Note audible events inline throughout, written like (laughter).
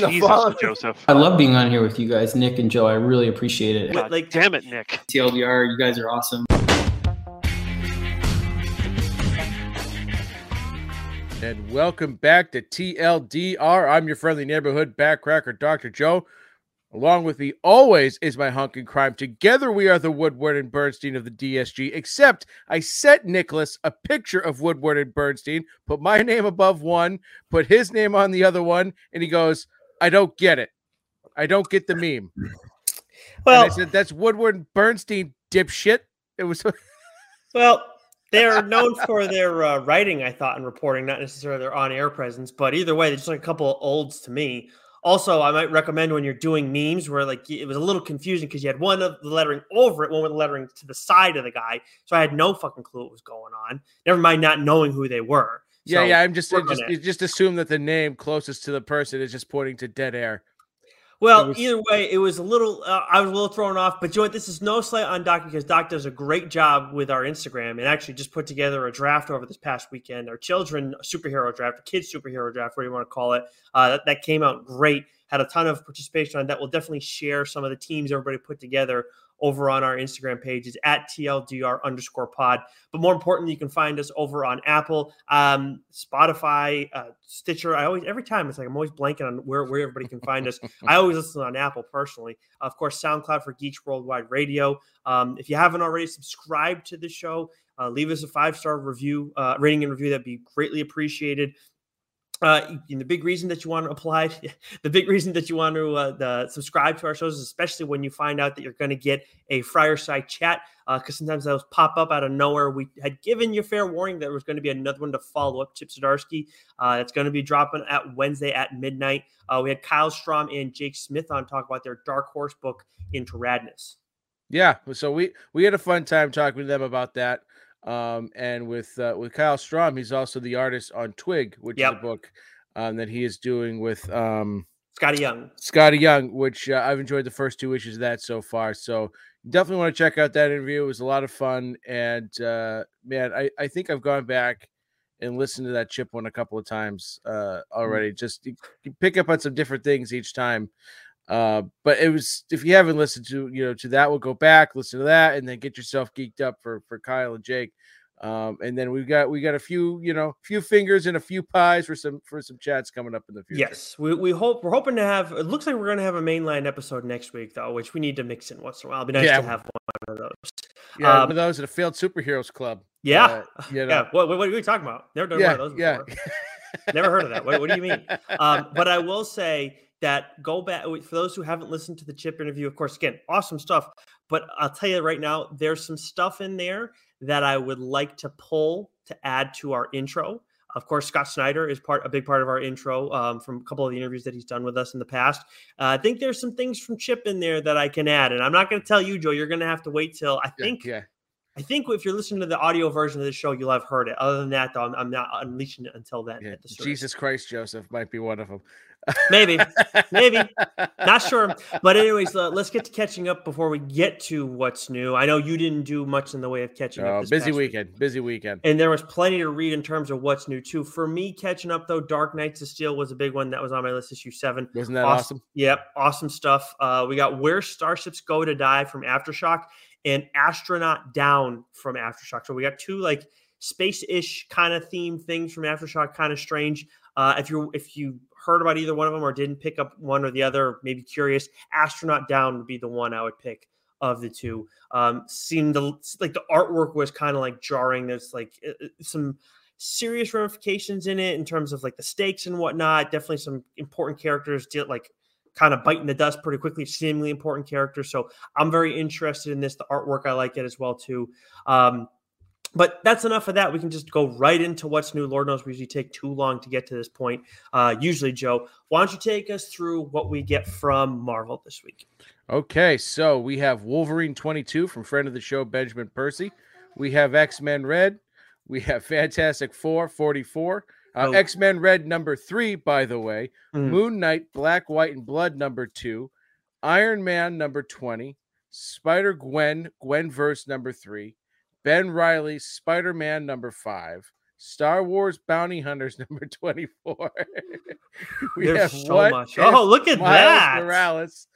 the Jesus, following- Joseph. I love being on here with you guys, Nick and Joe. I really appreciate it. God like- damn it, Nick. TLDR, you guys are awesome. And welcome back to TLDR. I'm your friendly neighborhood backcracker, Dr. Joe. Along with me always is my hunk in crime. Together we are the Woodward and Bernstein of the DSG, except I sent Nicholas a picture of Woodward and Bernstein, put my name above one, put his name on the other one, and he goes, I don't get it. I don't get the meme. and Well, I said, That's Woodward and Bernstein, dipshit. It was (laughs) well, they're known for their uh, writing, I thought, and reporting, not necessarily their on-air presence. But either way, they're just like a couple of olds to me. Also, I might recommend when you're doing memes where like it was a little confusing because you had one of the lettering over it, one with the lettering to the side of the guy. So I had no fucking clue what was going on. Never mind not knowing who they were. Yeah, So yeah. I'm just, just, it. just assume that the name closest to the person is just pointing to dead air. Well, was- either way, it was a little. Uh, I was a little thrown off, but you know what? This is no slight on Doc because Doc does a great job with our Instagram and actually just put together a draft over this past weekend. Our children superhero draft, kids superhero draft, whatever you want to call it. Uh, that, that came out great. Had a ton of participation on that. We'll definitely share some of the teams everybody put together over on our Instagram pages at TLDR underscore pod. But more importantly, you can find us over on Apple, um, Spotify, uh, Stitcher. I always, every time it's like I'm always blanking on where, where everybody can find us. I always listen on Apple personally. Of course, SoundCloud for Geeks Worldwide Radio. Um, if you haven't already subscribed to the show, uh, leave us a five star review, uh, rating and review. That'd be greatly appreciated. Uh, the big reason that you want to apply, (laughs) the big reason that you want to uh, the, subscribe to our shows, especially when you find out that you're going to get a Friarside chat, because sometimes those pop up out of nowhere. We had given you fair warning that there was going to be another one to follow up, Chip Zdarsky. Uh, it's going to be dropping at Wednesday at midnight. Uh, we had Kyle Strahm and Jake Smith on talk about their Dark Horse book, Into Radness. Yeah, so we we had a fun time talking to them about that. Um, and with uh, with Kyle Strahm, he's also the artist on Twig, which is Yep. a book um, that he is doing with um, Skottie Young. Skottie Young, which uh, I've enjoyed the first two issues of that so far. So definitely want to check out that interview. It was a lot of fun, and uh, man, I I think I've gone back and listened to that chip one a couple of times uh, already. Just you, you pick up on some different things each time. Uh, but it was if you haven't listened to you know to that, we'll go back, listen to that, and then get yourself geeked up for for Kyle and Jake. Um, and then we've got we got a few you know few fingers and a few pies for some for some chats coming up in the future. Yes, we, we hope we're hoping to have. It looks like we're going to have a mainline episode next week, though, which we need to mix in once in a while. It'd be nice Yeah. to have one of those. yeah, Um, one of those at a failed superheroes club. Yeah, Uh, (laughs) you know, yeah. What, what, are we talking about? Never done yeah, one of those yeah. before. Never heard of that. What, what do you mean? (laughs) Um, but I will say that go back for those who haven't listened to the chip interview. Of course, again, awesome stuff. But I'll tell you right now, there's some stuff in there that I would like to pull to add to our intro. Of course, Scott Snyder is part a big part of our intro um, from a couple of the interviews that he's done with us in the past. Uh, I think there's some things from Chip in there that I can add, and I'm not going to tell you, Joe. You're going to have to wait till I Yeah, think yeah. I think if you're listening to the audio version of the show, you'll have heard it. Other than that, though, I'm, I'm not unleashing it until then. Yeah, at the. Jesus Christ, Joseph might be one of them. Maybe, maybe, (laughs) not sure. But anyways, uh, let's get to catching up before we get to what's new. I know you didn't do much in the way of catching Oh, up. This busy past week. weekend. Busy weekend. And there was plenty to read in terms of what's new too. For me, catching up though, Dark Knights of Steel was a big one that was on my list. Issue seven. Wasn't that awesome? Yep, awesome stuff. Uh, we got Where Starships Go to Die from Aftershock and Astronaut Down from Aftershock. So we got two like space-ish kind of theme things from Aftershock, kind of strange. Uh, if you if you heard about either one of them or didn't pick up one or the other, maybe curious, Astronaut Down would be the one I would pick of the two. Um, seemed like the artwork was kind of like jarring. There's like uh, uh, some serious ramifications in it in terms of like the stakes and whatnot. Definitely some important characters deal like kind of biting the dust pretty quickly, seemingly important characters. So I'm very interested in this. The artwork, I like it as well too. Um, but that's enough of that. We can just go right into what's new. Lord knows we usually take too long to get to this point. Uh, usually, Joe, why don't you take us through what we get from Marvel this week? Okay, so we have Wolverine 22 from friend of the show, Benjamin Percy. We have X Men Red. We have Fantastic Four 44. Uh, Oh. X Men Red number three, by the way. Mm. Moon Knight, Black, White, and Blood number two. Iron Man number 20. Spider Gwen, Gwen Verse number three. Ben Riley, Spider Man number five. Star Wars Bounty Hunters (laughs) number 24. (laughs) we There's have so what? much. Oh, look at Miles that. Morales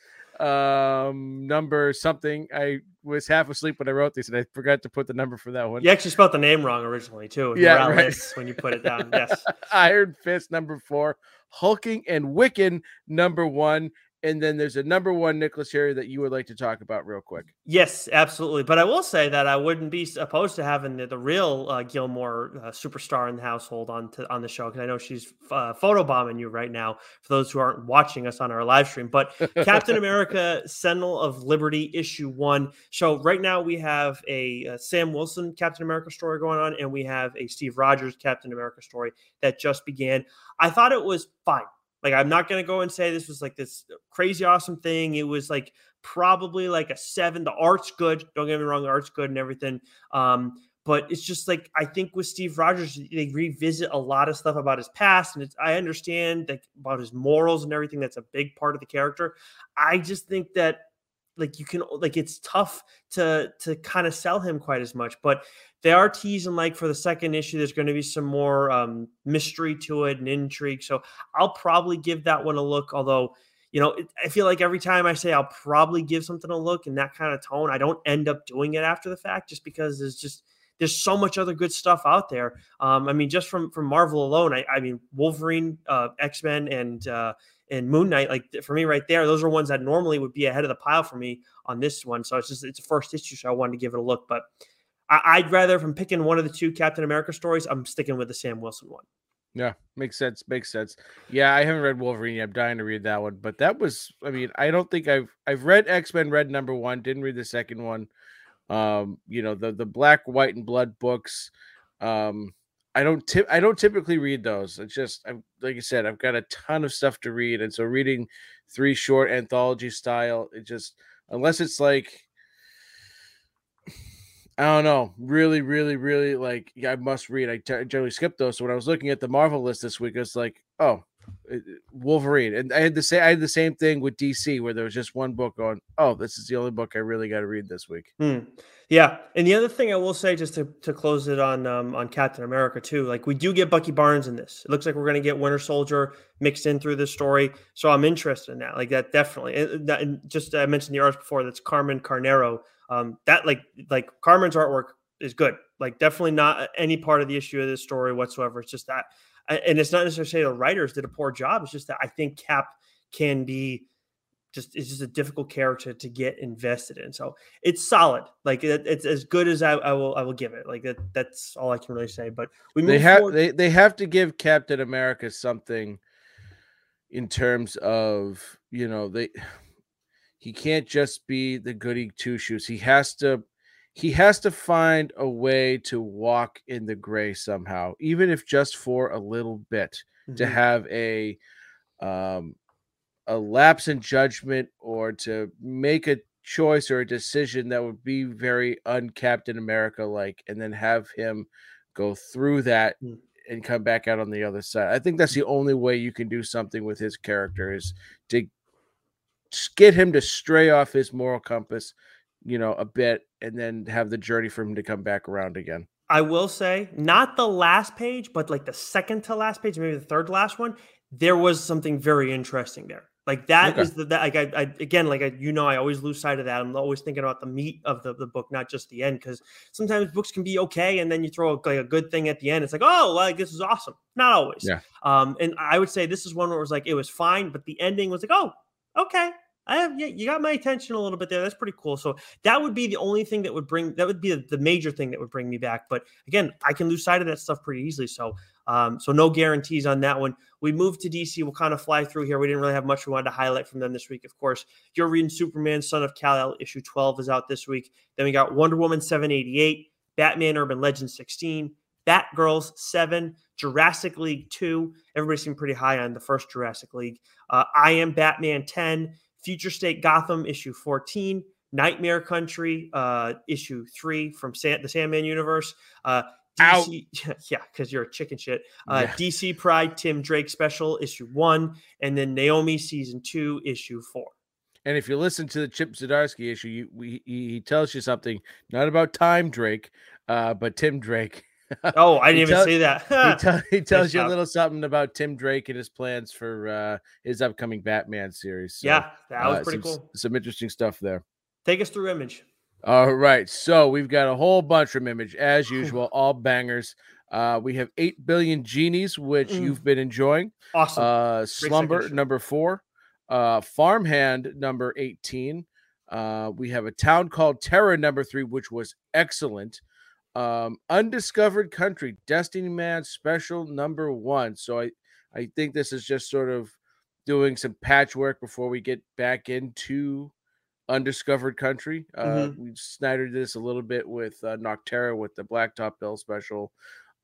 um number something. I was half asleep when I wrote this and I forgot to put the number for that one. You actually spelled the name wrong originally too. Yeah, (laughs) right. when you put it down. Yes. Iron Fist number 4, Hulking and Wiccan number 1, and then there's a number one Nicholas Harry that you would like to talk about real quick. Yes, absolutely. But I will say that I wouldn't be opposed to having the, the real uh, Gilmore uh, superstar in the household on to, on the show because I know she's uh, photobombing you right now. For those who aren't watching us on our live stream, but Captain America: (laughs) Sentinel of Liberty issue one. So right now we have a, a Sam Wilson Captain America story going on, and we have a Steve Rogers Captain America story that just began. I thought it was fine. Like, I'm not going to go and say this was like this crazy awesome thing. It was like probably like a seven. The art's good. Don't get me wrong, the art's good and everything. Um, but it's just like I think with Steve Rogers, they revisit a lot of stuff about his past, and it's I understand like about his morals and everything. That's a big part of the character. I just think that like you can like it's tough to to kind of sell him quite as much but they are teasing like for the second issue there's going to be some more um mystery to it and intrigue so i'll probably give that one a look although you know i feel like every time i say i'll probably give something a look in that kind of tone i don't end up doing it after the fact just because there's just there's so much other good stuff out there. Um i mean just from from marvel alone i, I mean wolverine uh x-men and uh and Moon Knight, like for me right there, those are ones that normally would be ahead of the pile for me on this one. So it's just it's a first issue, so I wanted to give it a look. But I, would rather, I'm picking one of the two Captain America stories, I'm sticking with the Sam Wilson one. Yeah, makes sense. Makes sense. Yeah, I haven't read Wolverine. Yet. I'm dying to read that one, but that was, I mean, I don't think I've I've read X Men, read number one, didn't read the second one. Um, you know, the the Black, White, and Blood books. Um, I don't tip I don't typically read those. It's just I'm like I said, I've got a ton of stuff to read. And so reading three short anthology style, it just unless it's like I don't know, really, really, really like yeah, I must read. I t- generally skip those. So when I was looking at the Marvel list this week, it's like, oh, Wolverine, and I had the same. I had the same thing with DC, where there was just one book going. Oh, this is the only book I really got to read this week. Hmm. Yeah, and the other thing I will say, just to, to close it on um, on Captain America too, like we do get Bucky Barnes in this. It looks like we're going to get Winter Soldier mixed in through this story, so I'm interested in that. Like that, definitely. And, and just I mentioned the artist before. That's Carmen Carnero. Um, that like like Carmen's artwork is good. Like definitely not any part of the issue of this story whatsoever. It's just that and it's not necessarily the writers did a poor job. It's just that I think Cap can be just it's just a difficult character to get invested in. So it's solid. Like it, it's as good as I, I, will I will give it. Like that, that's all I can really say. But we they have forward. they, they have to give Captain America something in terms of you know they (sighs) he can't just be the goody two shoes. He has to he has to find a way to walk in the gray somehow, even if just for a little bit, mm-hmm. to have a um a lapse in judgment or to make a choice or a decision that would be very uncaptain America like, and then have him go through that mm. and come back out on the other side. I think that's the only way you can do something with his character is to get him to stray off his moral compass, you know, a bit and then have the journey for him to come back around again. I will say, not the last page, but like the second to last page, maybe the third last one, there was something very interesting there. Like that okay. is the that like I, I again like I, you know I always lose sight of that. I'm always thinking about the meat of the, the book, not just the end, because sometimes books can be okay, and then you throw like a good thing at the end. It's like oh like this is awesome. Not always. Yeah. Um, and I would say this is one where it was like it was fine, but the ending was like oh okay I have yeah, you got my attention a little bit there. That's pretty cool. So that would be the only thing that would bring that would be the, major thing that would bring me back. But again, I can lose sight of that stuff pretty easily. So um, so no guarantees on that one. We moved to DC. We'll kind of fly through here. We didn't really have much we wanted to highlight from them this week. Of course, you're reading Superman, Son of Kal-El, issue 12 is out this week. Then we got Wonder Woman 788, Batman Urban Legend 16, Batgirls 7, Jurassic League 2. Everybody seemed pretty high on the first Jurassic League. Uh, I Am Batman 10, Future State Gotham issue 14, Nightmare Country uh, issue 3 from San- the Sandman universe. Uh, DC, (laughs) yeah, because you're a chicken shit. Uh, yeah. DC Pride Tim Drake special issue one, and then Naomi season two issue four. And if you listen to the Chip Zdarsky issue, you, we, he, he tells you something not about time Drake, uh, but Tim Drake. (laughs) Oh, I didn't He even see that. (laughs) he, tell, he (laughs) tells you a little something about Tim Drake and his plans for uh, his upcoming Batman series. So, yeah, that was uh, pretty some, cool. Some interesting stuff there. Take us through image. All right. So we've got a whole bunch from Image, as usual, all bangers. Uh, we have 8 billion genies, which Mm. you've been enjoying. Awesome. Uh, Slumber, number four. Uh, Farmhand, number 18. Uh, we have a town called Terra, number three, which was excellent. Um, Undiscovered Country, Destiny Man Special, number one. So I, I think this is just sort of doing some patchwork before we get back into Undiscovered Country. Uh, Mhm. We Snyder this a little bit with uh, Nocterra with the Blacktop Bill special.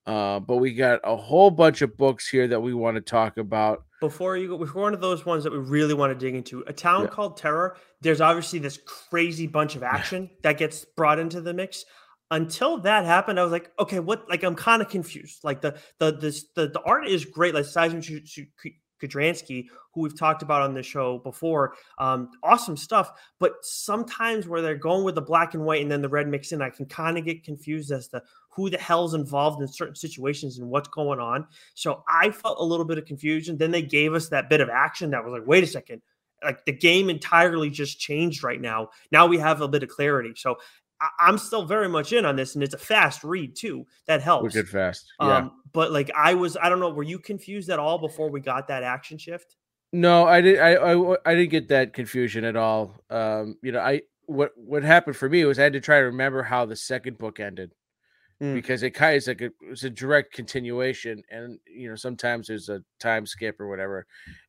Uh, but we got a whole bunch of books here that we want to talk about. before you go, before one of those ones that we really want to dig into, a town Yeah. called Terror. There's obviously this crazy bunch of (laughs) action that gets brought into the mix. Until that happened, I was like, okay, what? Like, I'm kind of confused. Like the the this the the art is great. Like Szymon Kudranski, who we've talked about on the show before, um, awesome stuff. But sometimes where they're going with the black and white and then the red mix in, I can kind of get confused as to who the hell's involved in certain situations and what's going on. So I felt a little bit of confusion. Then they gave us that bit of action that was like, wait a second, like the game entirely just changed right now. Now we have a bit of clarity. So I- I'm still very much in on this, and it's a fast read too. That helps. Wicked fast. Yeah. Um, but like I was, I don't know, were you confused at all before we got that action shift? No, I didn't. I, I I didn't get that confusion at all. Um, you know, I what what happened for me was I had to try to remember how the second book ended Mm. because it kind of is like a, it was a direct continuation, and you know sometimes there's a time skip or whatever,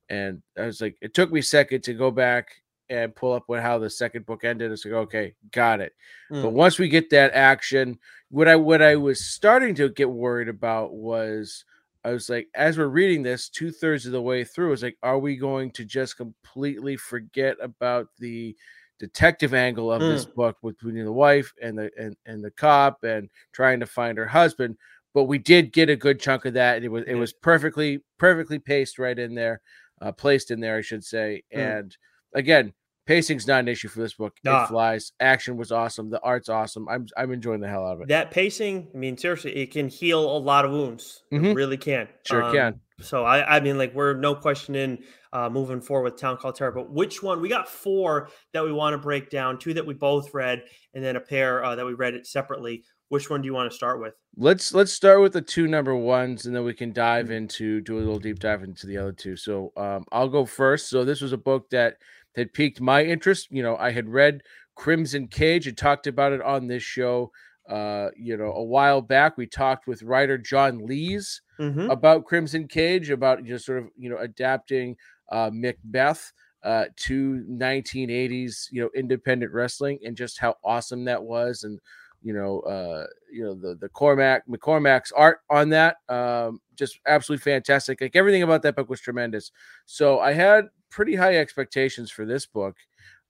and I was like, it took me a second to go back and pull up what how the second book ended. It's like, okay, got it. But Mm. once we get that action, what I what I was starting to get worried about was I was like, as we're reading this, two thirds of the way through, I was like, are we going to just completely forget about the detective angle of this book between the wife and the and, and the cop and trying to find her husband? But we did get a good chunk of that. It was it was perfectly perfectly paced right in there, uh, placed in there, I should say. Mm. And again, pacing's not an issue for this book. Nah. It flies. Action was awesome. The art's awesome. I'm I'm enjoying the hell out of it. That pacing, I mean, seriously, it can heal a lot of wounds. It Mhm. really can. Sure Um, can. So I, I mean, like we're no question in uh, moving forward with Town Called Terror. But which one? We got four that we want to break down. Two that we both read, and then a pair uh, that we read it separately. Which one do you want to start with? Let's let's start with the two number ones, and then we can dive Mhm. into do a little deep dive into the other two. So um, I'll go first. So this was a book that had piqued my interest. You know, I had read Crimson Cage and talked about it on this show. Uh, you know, a while back we talked with writer John Lees Mm-hmm. about Crimson Cage, about just sort of you know adapting uh, Macbeth uh, to 1980s you know independent wrestling and just how awesome that was, and you know uh, you know the the Cormac McCormack's art on that um, just absolutely fantastic. Like everything about that book was tremendous. So I had pretty high expectations for this book.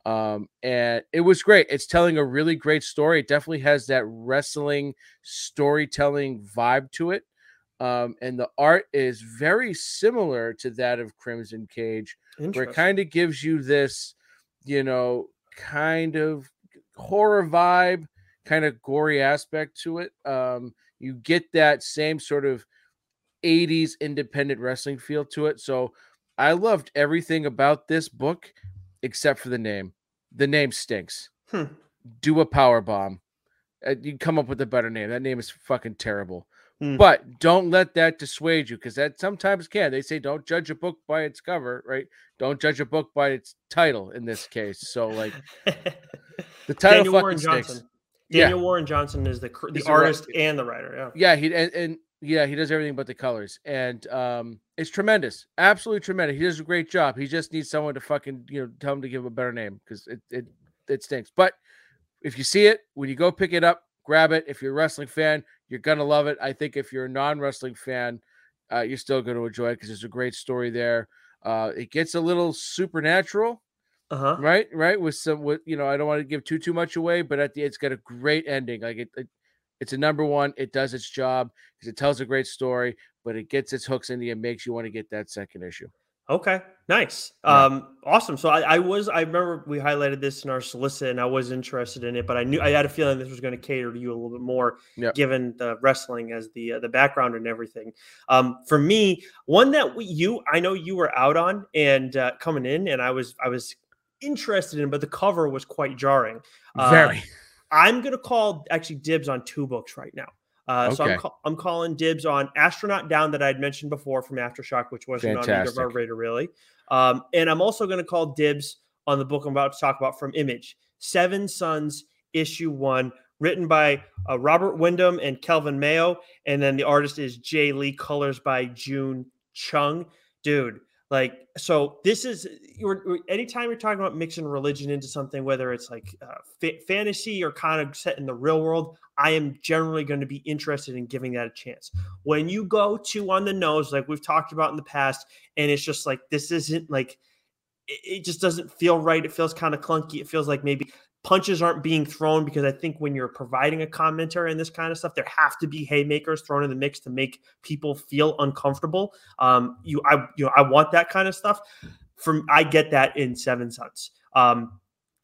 Um, and it was great. It's telling a really great story. It definitely has that wrestling storytelling vibe to it um, and the art is very similar to that of Crimson Cage, where it kind of gives you this, you know, kind of horror vibe, kind of gory aspect to it. Um, you get that same sort of 80s independent wrestling feel to it. So I loved everything about this book except for the name. The name stinks. Hmm. Do a power bomb. Uh, you come up with a better name. That name is fucking terrible. Hmm. But don't let that dissuade you because that sometimes can. They say don't judge a book by its cover, right? Don't judge a book by its title in this case. So, like, (laughs) the title Daniel fucking Warren stinks. Johnson. Yeah. Daniel Warren Johnson is the the He's artist and the writer. Yeah. Yeah, he and, and yeah, he does everything but the colors, and um, it's tremendous, absolutely tremendous. He does a great job. He just needs someone to fucking you know tell him to give him a better name because it it it stinks. But if you see it when you go pick it up, grab it. If you're a wrestling fan, you're gonna love it. I think if you're a non-wrestling fan, uh, you're still gonna enjoy it because there's a great story there. Uh, it gets a little supernatural, Uh huh. right? Right with some with you know I don't want to give too too much away, but at the it's got a great ending. Like it, it it's a number one. It does its job because it tells a great story, but it gets its hooks in you and makes you want to get that second issue. Okay, nice, yeah. um, awesome. So I, I, was, I remember we highlighted this in our solicit, and I was interested in it, but I knew I had a feeling this was going to cater to you a little bit more, given the wrestling as the uh, the background and everything. Um, for me, one that we, you, I know you were out on and uh, coming in, and I was, I was interested in, but the cover was quite jarring. Uh, Very. I'm going to call actually dibs on two books right now. Uh, okay. So I'm, ca- I'm calling dibs on Astronaut Down that I'd mentioned before from Aftershock, which wasn't Fantastic. on either of our radar really. Um, and I'm also going to call dibs on the book I'm about to talk about from Image, Seven Sons, Issue One, written by uh, Robert Windom and Kelvin Mao, and then the artist is Jae Lee, colors by June Chung. Dude, like so this is you're anytime you're talking about mixing religion into something whether it's like uh, fa- fantasy or kind of set in the real world i am generally going to be interested in giving that a chance. When you go to on the nose like we've talked about in the past and it's just like this isn't like it, it just doesn't feel right it feels kind of clunky it feels like maybe punches aren't being thrown because I think when you're providing a commentary and this kind of stuff, there have to be haymakers thrown in the mix to make people feel uncomfortable. Um, you, I, you know, I want that kind of stuff. From I get that in Seven Sons. Um,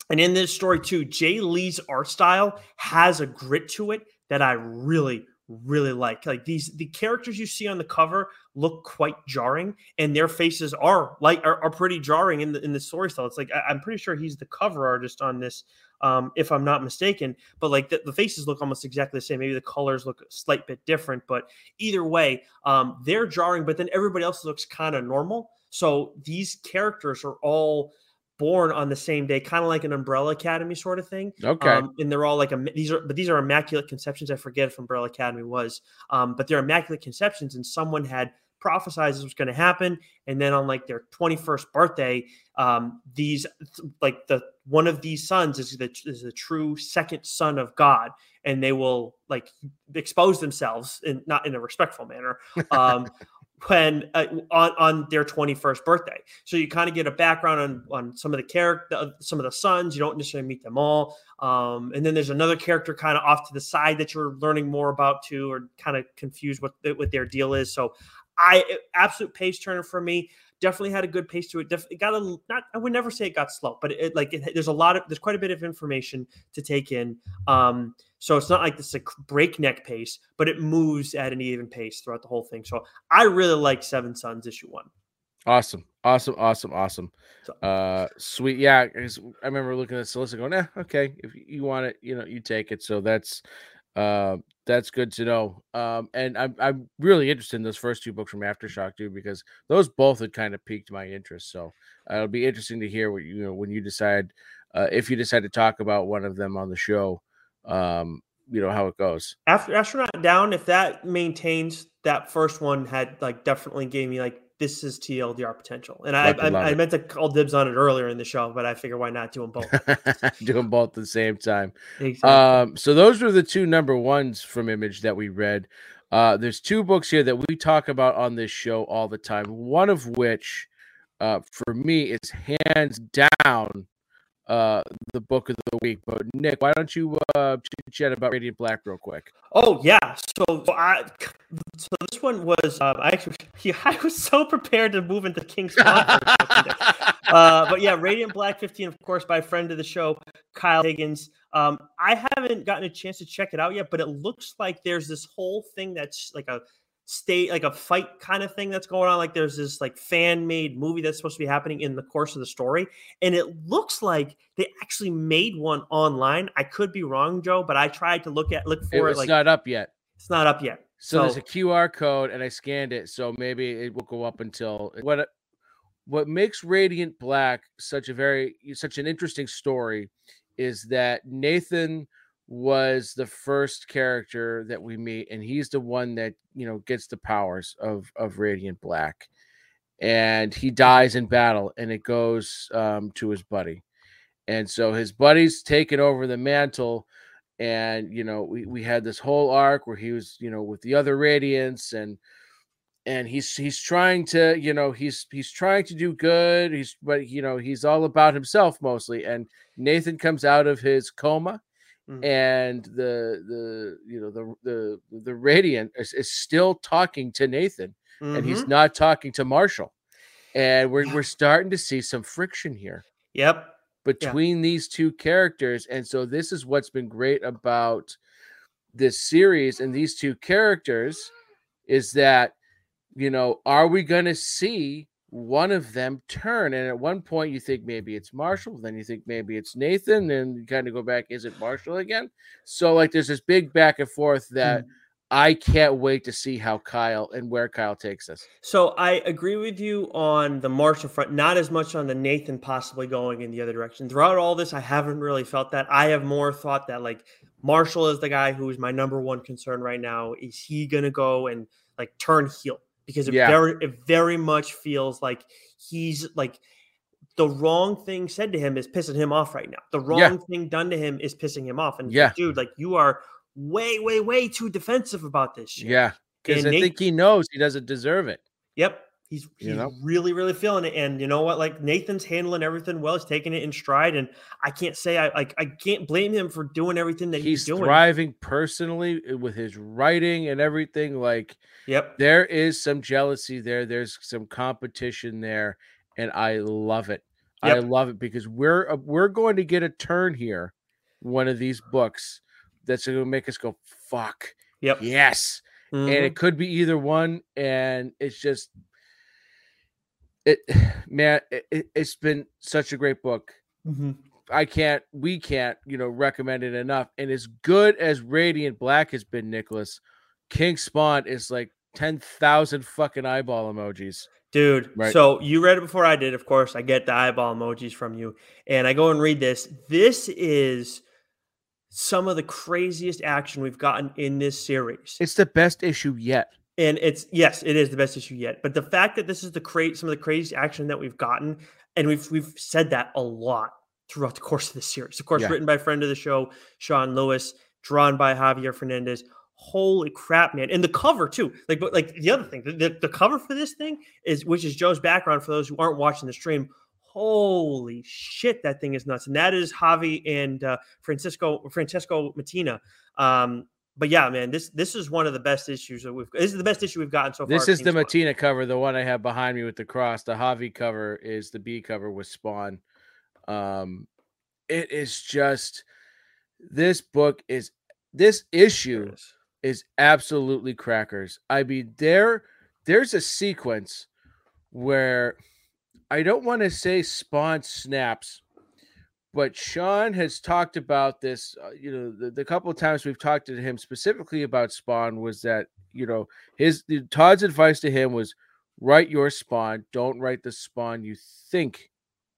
and in this story too, Jae Lee's art style has a grit to it that I really, really like. Like these, the characters you see on the cover look quite jarring, and their faces are like are, are pretty jarring in the in the story style. It's like I, am pretty sure he's the cover artist on this um, if I'm not mistaken. But like the, the, faces look almost exactly the same. Maybe the colors look a slight bit different, but either way, um, they're jarring. But then everybody else looks kind of normal. So these characters are all born on the same day, kind of like an Umbrella Academy sort of thing. Okay. Um, and they're all like a, these are, but these are immaculate conceptions. I forget if Umbrella Academy was, um, but they're immaculate conceptions, and someone had prophesized what's going to happen, and then on like their 21st birthday, um, these like the one of these sons is the is the true second son of God, and they will like expose themselves in not in a respectful manner. Um, (laughs) when uh, on, on their 21st birthday so you kind of get a background on on some of the character some of the sons you don't necessarily meet them all um, and then there's another character kind of off to the side that you're learning more about too or kind of confused what what their deal is so i absolute pace turner for me definitely had a good pace to it. It got a not. I would never say it got slow, but it, like it, there's a lot of there's quite a bit of information to take in. Um, so it's not like this a breakneck pace, but it moves at an even pace throughout the whole thing. So I really like Seven Sons issue one. Awesome, awesome, awesome, awesome. Uh, sweet, yeah. I remember looking at Solicit going, "Yeah, okay, if you want it, you know, you take it." So that's uh, that's good to know. Um, and I'm I'm really interested in those first two books from Aftershock too, because those both had kind of piqued my interest. So it'll be interesting to hear what you know when you decide uh, if you decide to talk about one of them on the show. Um, you know how it goes. After Astronaut Down, if that maintains that first one had like definitely gave me like this is TLDR potential. And I, I, I, meant to call dibs on it earlier in the show, but I figure why not do them both? (laughs) do them both at the same time. Exactly. Um, so those were the two number ones from Image that we read. Uh, there's two books here that we talk about on this show all the time. One of which, uh, for me, is hands down uh the book of the week. But Nick, why don't you uh chat about Radiant Black real quick? Oh yeah, so I so this one was um, I actually (laughs) yeah, I was so prepared to move into King's (laughs) uh, but yeah, Radiant Black 15, of course, by a friend of the show, Kyle Higgins. Um, I haven't gotten a chance to check it out yet, but it looks like there's this whole thing that's like a state like a fight kind of thing that's going on like there's this like fan made movie that's supposed to be happening in the course of the story and it looks like they actually made one online. I could be wrong joe but i tried to look at look for it, it like not up yet. It's not up yet. So, so there's a qr code and i scanned it so maybe it will go up until eh, what what makes radiant black such a very such an interesting story is that nathan was the first character that we meet, and he's the one that you know gets the powers of of Radiant Black, and he dies in battle, and it goes um, to his buddy, and so his buddy's taken over the mantle, and you know we we had this whole arc where he was you know with the other Radiants and and he's he's trying to you know he's he's trying to do good he's but you know he's all about himself mostly and nathan comes out of his coma Mm-hmm. and the the you know the the the radiant is, is still talking to Nathan, mm-hmm. and he's mm-hmm. not talking to Marshall. and we're Yeah. we're starting to see some friction here Yep. between these two characters. And so this is what's been great about this series and these two characters is that you know, are we going to see one of them turn? And at one point you think maybe it's Marshall, then you think maybe it's Nathan, and you kind of go back, is it Marshall again? So like there's this big back and forth that mm. I can't wait to see how Kyle and where Kyle takes us. So I agree with you on the Marshall front, not as much on the Nathan possibly going in the other direction. Throughout all this, I haven't really felt that. I have more thought that like Marshall is the guy who is my number one concern right now. Is he gonna go and like turn heel? Because it Yeah. very it very much feels like he's like the wrong thing said to him is pissing him off right now. The wrong Yeah. thing done to him is pissing him off. And Yeah. dude, like you are way, way, way too defensive about this shit. Yeah. Because I Nate- think he knows he doesn't deserve it. Yep. He's You he's know? really, really feeling it. And you know what? Like Nathan's handling everything well. He's taking it in stride. And I can't say I like I can't blame him for doing everything that he's, He's doing. thriving personally uh, with his writing and everything. Like Yep. there is some jealousy there. There's some competition there, and I love it. I love it because we're uh, we're going to get a turn here, one of these books that's going to make us go fuck Yep. yes, and Mhm. it could be either one, and it's just it, (sighs) man. It, it's been such a great book. Mhm. I can't, we can't, you know, recommend it enough. And as good as Radiant Black has been, Nicholas, King Spawn is like 10,000 fucking eyeball emojis. Dude, Right. so you read it before I did, of course. I get the eyeball emojis from you. And I go and read this. This is some of the craziest action we've gotten in this series. It's the best issue yet. And it's yes, it is the best issue yet. But the fact that this is the crazy some of the craziest action that we've gotten, and we've we've said that a lot throughout the course of the series. Of course, Yeah. written by friend of the show, Sean Lewis, drawn by Javier Fernandez. Holy crap, man! And the cover too. Like, but like the other thing, the, the, the cover for this thing is, which is Joe's background for those who aren't watching the stream. Holy shit, that thing is nuts! And that is Javi and uh, Francisco Francesco Mattina. Um, but yeah, man, this this is one of the best issues that we've. This is the best issue we've gotten so far. This is the. Mattina cover, the one I have behind me with the cross. The Javi cover is the B cover with Spawn. Um, it is just this book is this issue is. is absolutely crackers. I mean, there there's a sequence where I don't want to say Spawn snaps, but Sean has talked about this. Uh, you know, the, the couple of times we've talked to him specifically about Spawn was that you know his the, Todd's advice to him was write your Spawn, don't write the Spawn you think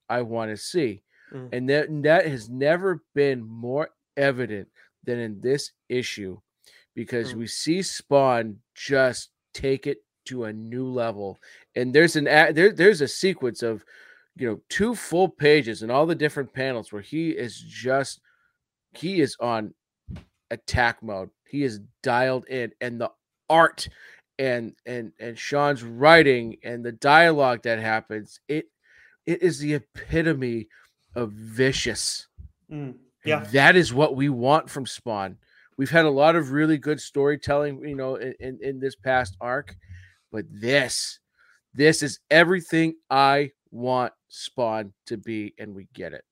I want to see, Mm. and that that has never been more evident than in this issue because Mm. we see Spawn just take it to a new level. And there's an there there's a sequence of you know two full pages and all the different panels where he is just he is on attack mode. He is dialed in and the art and and and Sean's writing and the dialogue that happens it it is the epitome of vicious. Mm, And Yeah. that is what we want from Spawn. We've had a lot of really good storytelling, you know, in, in, in this past arc, but this, this is everything I want Spawn to be, and we get it.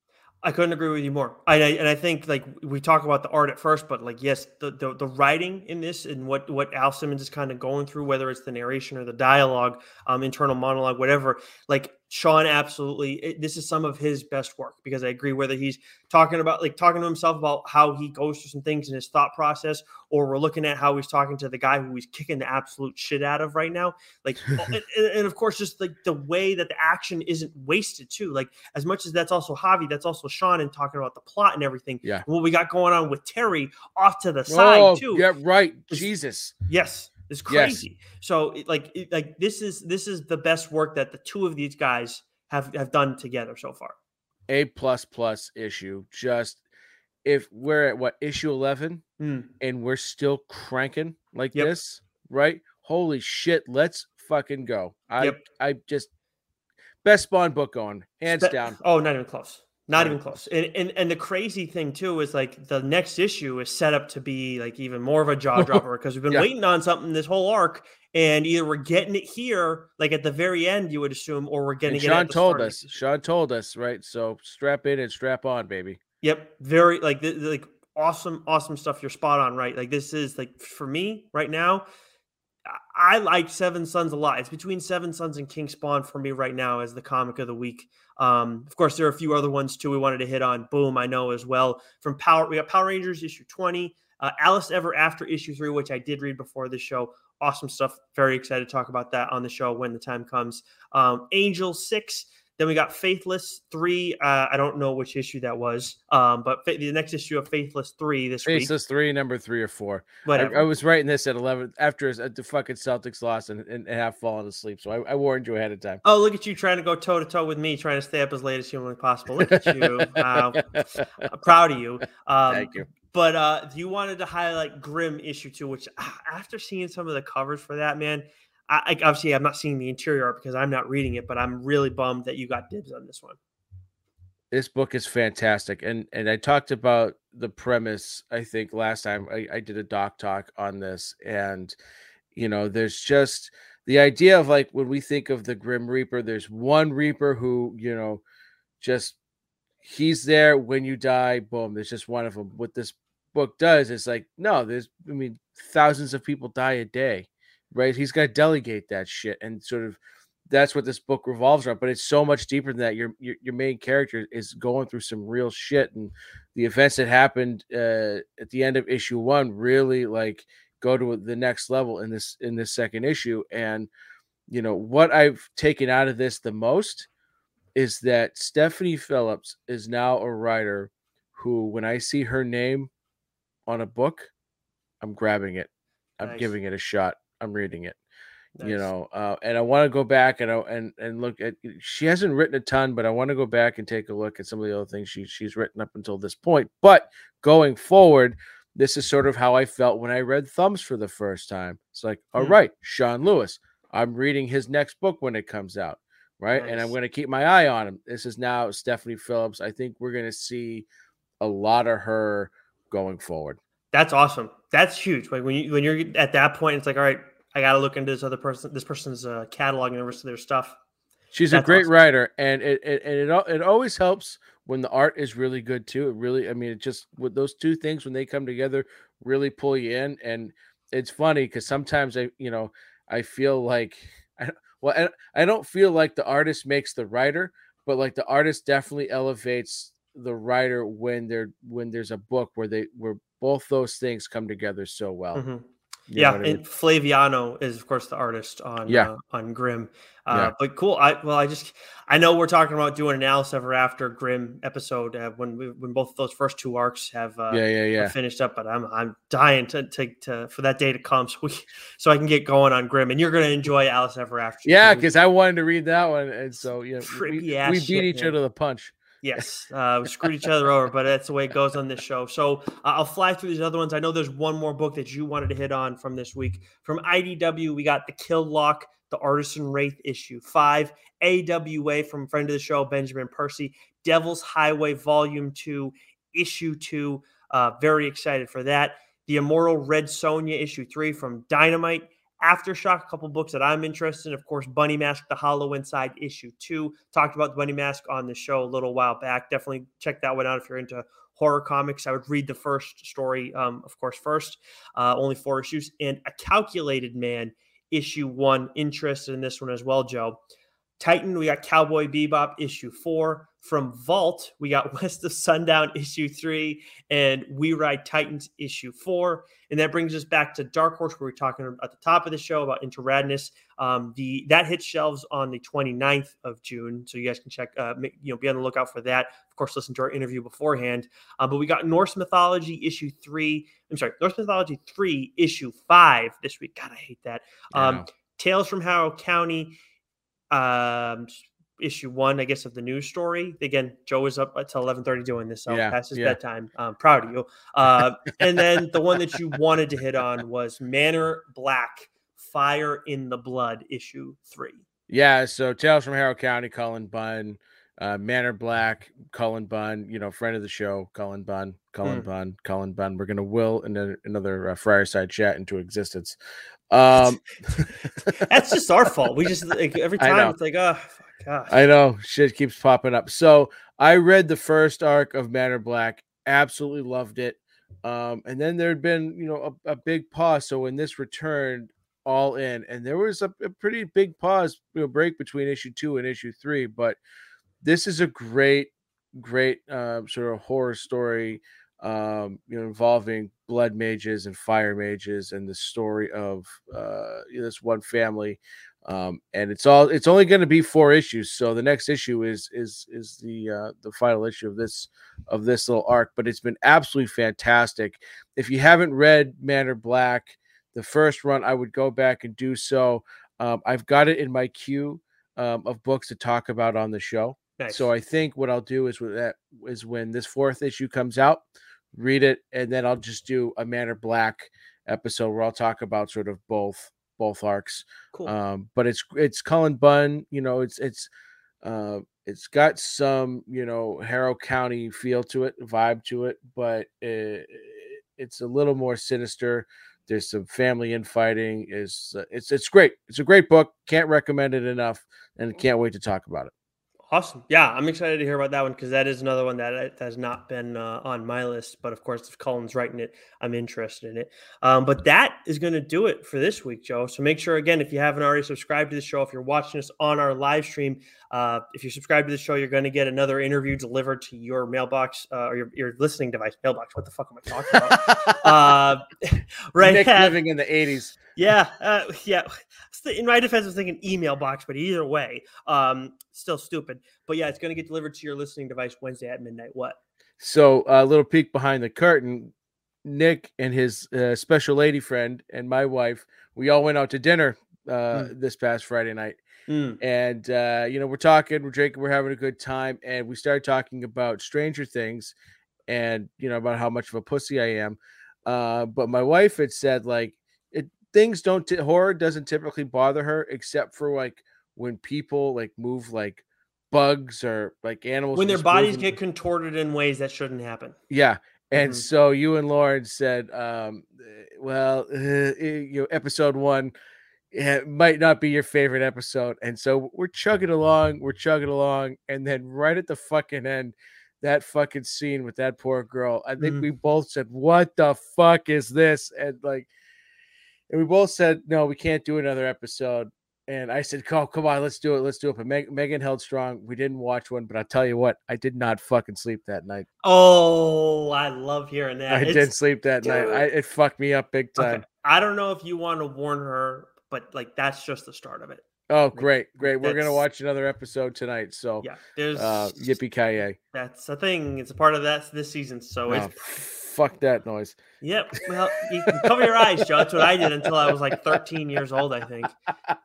I couldn't agree with you more. I, and I think like we talk about the art at first, but like yes, the, the the writing in this and what what Al Simmons is kind of going through, whether it's the narration or the dialogue, um, internal monologue, whatever. Like Sean, absolutely, it, this is some of his best work because I agree. Whether he's talking about like talking to himself about how he goes through some things in his thought process, or we're looking at how he's talking to the guy who he's kicking the absolute shit out of right now. Like, (laughs) and, and- of course, just like the way that the action isn't wasted too. Like as much as that's also Javi, that's also Sean and talking about the plot and everything. Yeah. What we got going on with Terry off to the side Oh, too. yeah, right. Jesus. Yes, it's Yes. crazy. So it, like it, like this is this is the best work that the two of these guys have have done together so far. A plus plus issue. Just if we're at what issue 11 Hmm. and we're still cranking like Yep. this, right? Holy shit, let's fucking go. I Yep. I just best Spawn book going, hands Spe- down. Oh, not even close. Not even close. And, and and the crazy thing too is like the next issue is set up to be like even more of a jaw (laughs) dropper because we've been Yeah. waiting on something this whole arc, and either we're getting it here, like at the very end, you would assume, or we're getting And it. Sean the told us. Sean told us, right? So strap in and strap on, baby. Yep, very like like awesome, awesome stuff. You're spot on, right? Like this is like for me right now. I- like Seven Sons a lot. It's between Seven Sons and King Spawn for me right now as the comic of the week. Um, of course, there are a few other ones too we wanted to hit on. Boom, I know as well. From Power, we got Power Rangers issue 20, uh, Alice Ever After issue three, which I did read before the show. Awesome stuff. Very excited to talk about that on the show when the time comes. Um, Angel six. Then we got Faithless three. Uh, I don't know which issue that was, um, but fa- the next issue of Faithless three this week. Faceless three, number three or four. I, Whatever. I was writing this at eleven after uh, the fucking Celtics lost and, and, and half fallen asleep. So I, I warned you ahead of time. Oh, look at you trying to go toe to toe with me, trying to stay up as late as humanly possible. Look at you. (laughs) Wow. I'm proud of you. Um, Thank you. But uh, you wanted to highlight Grim issue two, which ah, after seeing some of the covers for that, man, I, I obviously I'm not seeing the interior art because I'm not reading it, but I'm really bummed that you got dibs on this one. this book is fantastic and and i talked about the premise i think last time i, I did a doc talk on this and you know there's just the idea of like when we think of the grim reaper there's one reaper who you know just he's there when you die boom there's just one of them what this book does is like no there's i mean thousands of people die a day right? He's got to delegate that shit and sort of that's what this book revolves around but it's so much deeper than that. Your your, your main character is going through some real shit and the events that happened uh, at the end of issue one really like go to the next level in this in this second issue. And you know what i've taken out of this the most is that stephanie phillips is now a writer who when i see her name on a book i'm grabbing it. I'm Nice. giving it a shot i'm reading it you know uh, and i want to go back and and and look at she hasn't written a ton but i want to go back and take a look at some of the other things she, she's written up until this point but going forward this is sort of how i felt when i read thumbs for the first time. It's like all Hmm. right sean lewis i'm reading his next book when it comes out right? And i'm going to keep my eye on him. This is now stephanie phillips. I think we're going to see a lot of her going forward That's awesome. That's huge. Like when you when you're at that point, it's like, all right, I got to look into this other person, this person's uh, catalog and the rest of their stuff. She's a great awesome. writer, and it, it and it it always helps when the art is really good too. It really, I mean, it just with those two things when they come together, really pull you in. And it's funny because sometimes I, you know, I feel like, I, well, I, I don't feel like the artist makes the writer, but like the artist definitely elevates the writer when they're when there's a book where they where both those things come together so well. Mhm. You yeah, what I mean? and Flaviano is of course the artist on Yeah. uh, on Grim. Uh, Yeah. But cool. I well, I just I know we're talking about doing an Alice Ever After Grim episode uh, when we, when both of those first two arcs have uh, yeah, yeah, yeah. finished up. But I'm I'm dying to, to to for that day to come (laughs) so we so I can get going on Grim. And you're going to enjoy Alice Ever After. Yeah, because I wanted to read that one, and so yeah, we, we beat shit, each man. other to the punch. Yes, uh, we screwed each other over, but that's the way it goes on this show. So uh, I'll fly through these other ones. I know there's one more book that you wanted to hit on from this week. From IDW, we got The Kill Lock, The Artisan Wraith issue five. AWA from friend of the show, Benjamin Percy, Devil's Highway Volume Two, issue two. Uh, very excited for that. The Immortal Red Sonja issue three from Dynamite. Aftershock, a couple books that I'm interested in. Of course, Bunny Mask, The Hollow Inside, issue two. Talked about the Bunny Mask on the show a little while back. Definitely check that one out if you're into horror comics. I would read the first story, um, of course, first. Uh, only four issues. And A Calculated Man, issue one. Interested in this one as well, Joe. Titan, we got Cowboy Bebop issue four. From Vault, we got (laughs) West of Sundown issue three and We Ride Titans issue four. And that brings us back to Dark Horse, where we are talking at the top of the show about Into Radness. Um, the that hits shelves on the 29th of June, so you guys can check, uh, make, you know, be on the lookout for that. Of course, listen to our interview beforehand. Uh, but we got Norse Mythology issue three. I'm sorry, Norse Mythology three issue five this week. God, I hate that. Um, know. Tales from Harrow County, um, issue one, I guess, of the news story. Again, Joe is up until eleven thirty doing this, so Yeah, past his yeah. bedtime. I'm proud of you. Uh, and then the one that you wanted to hit on was Manor Black, Fire in the Blood, issue three. Yeah, so Tales from Harrow County, Cullen Bunn, uh, Manor Black, Cullen Bunn, you know, friend of the show, Cullen Bunn, Cullen Hmm. Bunn, Cullen Bunn. We're gonna will another another uh, Friarside chat into existence. Um, (laughs) That's just our fault. We just like every (laughs) time it's like, oh, gosh. I know shit keeps popping up. So I read the first arc of Manor Black, absolutely loved it. Um, and then there had been, you know, a, a big pause. So when this returned, all in, and there was a, a pretty big pause, you know, break between issue two and issue three. But this is a great, great um, sort of horror story, um, you know, involving blood mages and fire mages, and the story of uh, you know, this one family um, and it's all it's only going to be four issues so the next issue is is is the uh the final issue of this of this little arc but it's been absolutely fantastic. If you haven't read manor black the first run i would go back and do so. Um, i've got it in my queue um, of books to talk about on the show. Nice. so i think what i'll do is with that is when this fourth issue comes out read it and then i'll just do a manor black episode where i'll talk about sort of both both arcs. Cool. um but it's it's cullen bunn you know it's it's uh it's got some you know harrow county feel to it vibe to it but it, it's a little more sinister. There's some family infighting. Is uh, it's it's great. It's a great book. Can't recommend it enough and can't wait to talk about it Awesome. Yeah, I'm excited to hear about that one because that is another one that uh, has not been uh, on my list. But of course, if Cullen's writing it, I'm interested in it. Um, but that is going to do it for this week, Joe. So make sure, again, if you haven't already subscribed to the show, if you're watching us on our live stream, uh, if you subscribe to the show, you're going to get another interview delivered to your mailbox uh, or your, your listening device mailbox. What the fuck am I talking about? (laughs) uh, (laughs) right. Nick at- living in the 80s yeah, uh, yeah. In my defense, I was thinking email box, but either way, um, still stupid. But yeah, it's going to get delivered to your listening device Wednesday at midnight. What? So a little peek behind the curtain. Nick and his uh, special lady friend and my wife, we all went out to dinner uh, this past Friday night, Mm, and uh, you know we're talking, we're drinking, we're having a good time, and we started talking about Stranger Things, and you know about how much of a pussy I am. Uh, but my wife had said like things don't t- horror doesn't typically bother her except for like when people like move like bugs or like animals when their bodies moving- get contorted in ways that shouldn't happen. yeah. And Mhm. so you and Lauren said, um, well, uh, (laughs) you know, episode one eh, might not be your favorite episode. And so we're chugging along, we're chugging along. And then right at the fucking end, that fucking scene with that poor girl, I think Mhm. we both said, what the fuck is this? And like, and we both said, no, we can't do another episode. And I said, "Come, come on, let's do it, let's do it." But Meg- Megan held strong. We didn't watch one, but I tell you what, I did not fucking sleep that night. Oh, I love hearing that. I It's- did sleep that night. I, it fucked me up big okay, time. I don't know if you want to warn her, but like that's just the start of it. Oh, great, great. We're gonna watch another episode tonight. So, Yeah, there's uh, yippee ki that's a thing. It's a part of that this season. So Oh, it's fuck that noise. Yep. Well, you can cover your eyes, Joe. That's what I did until I was like 13 years old, I think.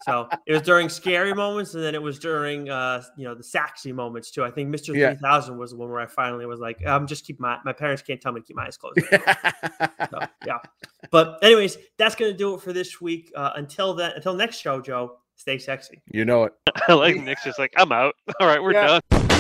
So it was during scary moments, and then it was during, uh, you know, the sexy moments too. I think Mr. Yeah. 3000 was the one where I finally was like, I'm just keep my my parents can't tell me to keep my eyes closed. (laughs) So, yeah. But anyways, that's gonna do it for this week. Uh, until then, until next show, Joe. Stay sexy. you know it. (laughs) I like Nick's just like, I'm out. (laughs) All right, we're Yeah. done.